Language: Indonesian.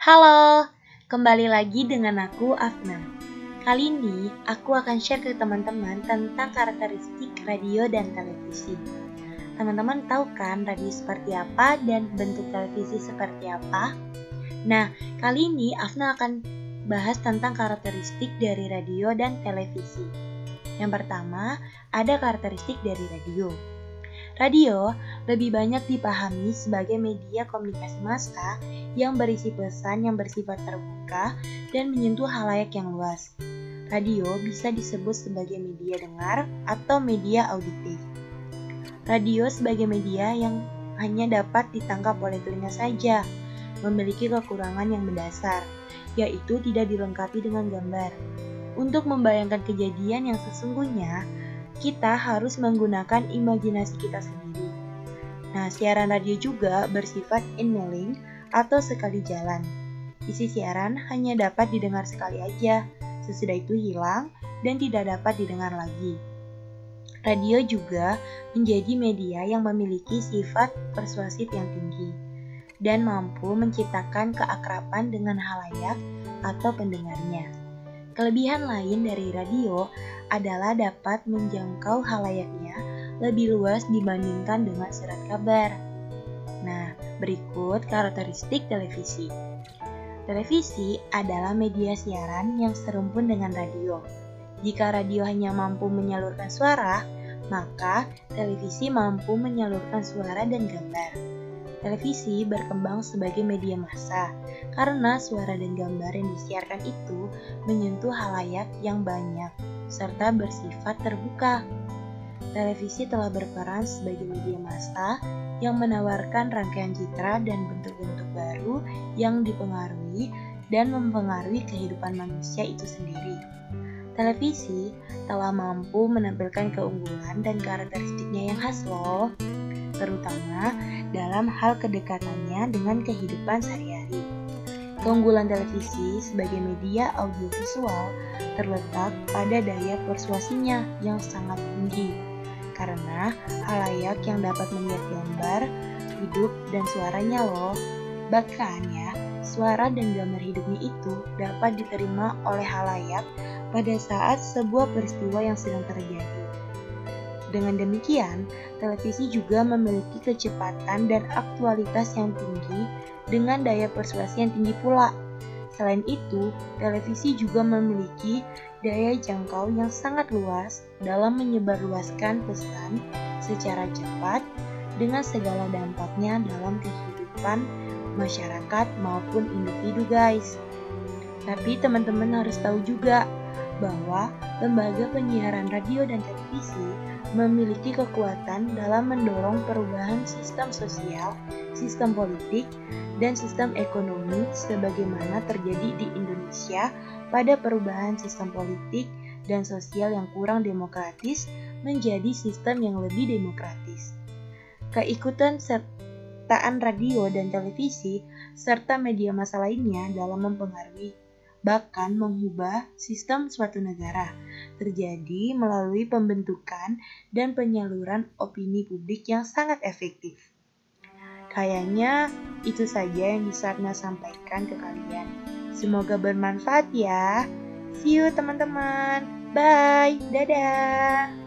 Halo, kembali lagi dengan aku Afna. Kali ini aku akan share ke teman-teman tentang karakteristik radio dan televisi. Teman-teman tahu kan radio seperti apa dan bentuk televisi seperti apa? Nah, kali ini Afna akan bahas tentang karakteristik dari radio dan televisi. Yang pertama, ada karakteristik dari radio. Radio lebih banyak dipahami sebagai media komunikasi massa yang berisi pesan yang bersifat terbuka dan menyentuh halayak yang luas. Radio bisa disebut sebagai media dengar atau media auditif. Radio sebagai media yang hanya dapat ditangkap oleh telinga saja, memiliki kekurangan yang mendasar, yaitu tidak dilengkapi dengan gambar. Untuk membayangkan kejadian yang sesungguhnya, kita harus menggunakan imajinasi kita sendiri. Nah, siaran radio juga bersifat inmeling atau sekali jalan. Isi siaran hanya dapat didengar sekali aja, sesudah itu hilang dan tidak dapat didengar lagi. Radio juga menjadi media yang memiliki sifat persuasif yang tinggi dan mampu menciptakan keakraban dengan halayak atau pendengarnya. Kelebihan lain dari radio adalah dapat menjangkau halayaknya lebih luas dibandingkan dengan surat kabar. Nah, berikut karakteristik televisi. Televisi adalah media siaran yang serumpun dengan radio. Jika radio hanya mampu menyalurkan suara, maka televisi mampu menyalurkan suara dan gambar. Televisi berkembang sebagai media massa karena suara dan gambar yang disiarkan itu menyentuh halayak yang banyak serta bersifat terbuka. Televisi telah berperan sebagai media massa yang menawarkan rangkaian citra dan bentuk-bentuk baru yang dipengaruhi dan mempengaruhi kehidupan manusia itu sendiri. Televisi telah mampu menampilkan keunggulan dan karakteristiknya yang khas loh terutama dalam hal kedekatannya dengan kehidupan sehari-hari. Keunggulan televisi sebagai media audiovisual terletak pada daya persuasinya yang sangat tinggi, karena halayak yang dapat melihat gambar, hidup, dan suaranya loh. Bahkan ya, suara dan gambar hidupnya itu dapat diterima oleh halayak pada saat sebuah peristiwa yang sedang terjadi. Dengan demikian, televisi juga memiliki kecepatan dan aktualitas yang tinggi dengan daya persuasi yang tinggi pula. Selain itu, televisi juga memiliki daya jangkau yang sangat luas dalam menyebarluaskan pesan secara cepat dengan segala dampaknya dalam kehidupan masyarakat maupun individu guys. Tapi teman-teman harus tahu juga bahwa lembaga penyiaran radio dan televisi memiliki kekuatan dalam mendorong perubahan sistem sosial, sistem politik, dan sistem ekonomi sebagaimana terjadi di Indonesia pada perubahan sistem politik dan sosial yang kurang demokratis menjadi sistem yang lebih demokratis. Keikutan sertaan radio dan televisi serta media massa lainnya dalam mempengaruhi bahkan mengubah sistem suatu negara, terjadi melalui pembentukan dan penyaluran opini publik yang sangat efektif. Kayaknya itu saja yang bisa saya sampaikan ke kalian. Semoga bermanfaat ya. See you teman-teman. Bye. Dadah.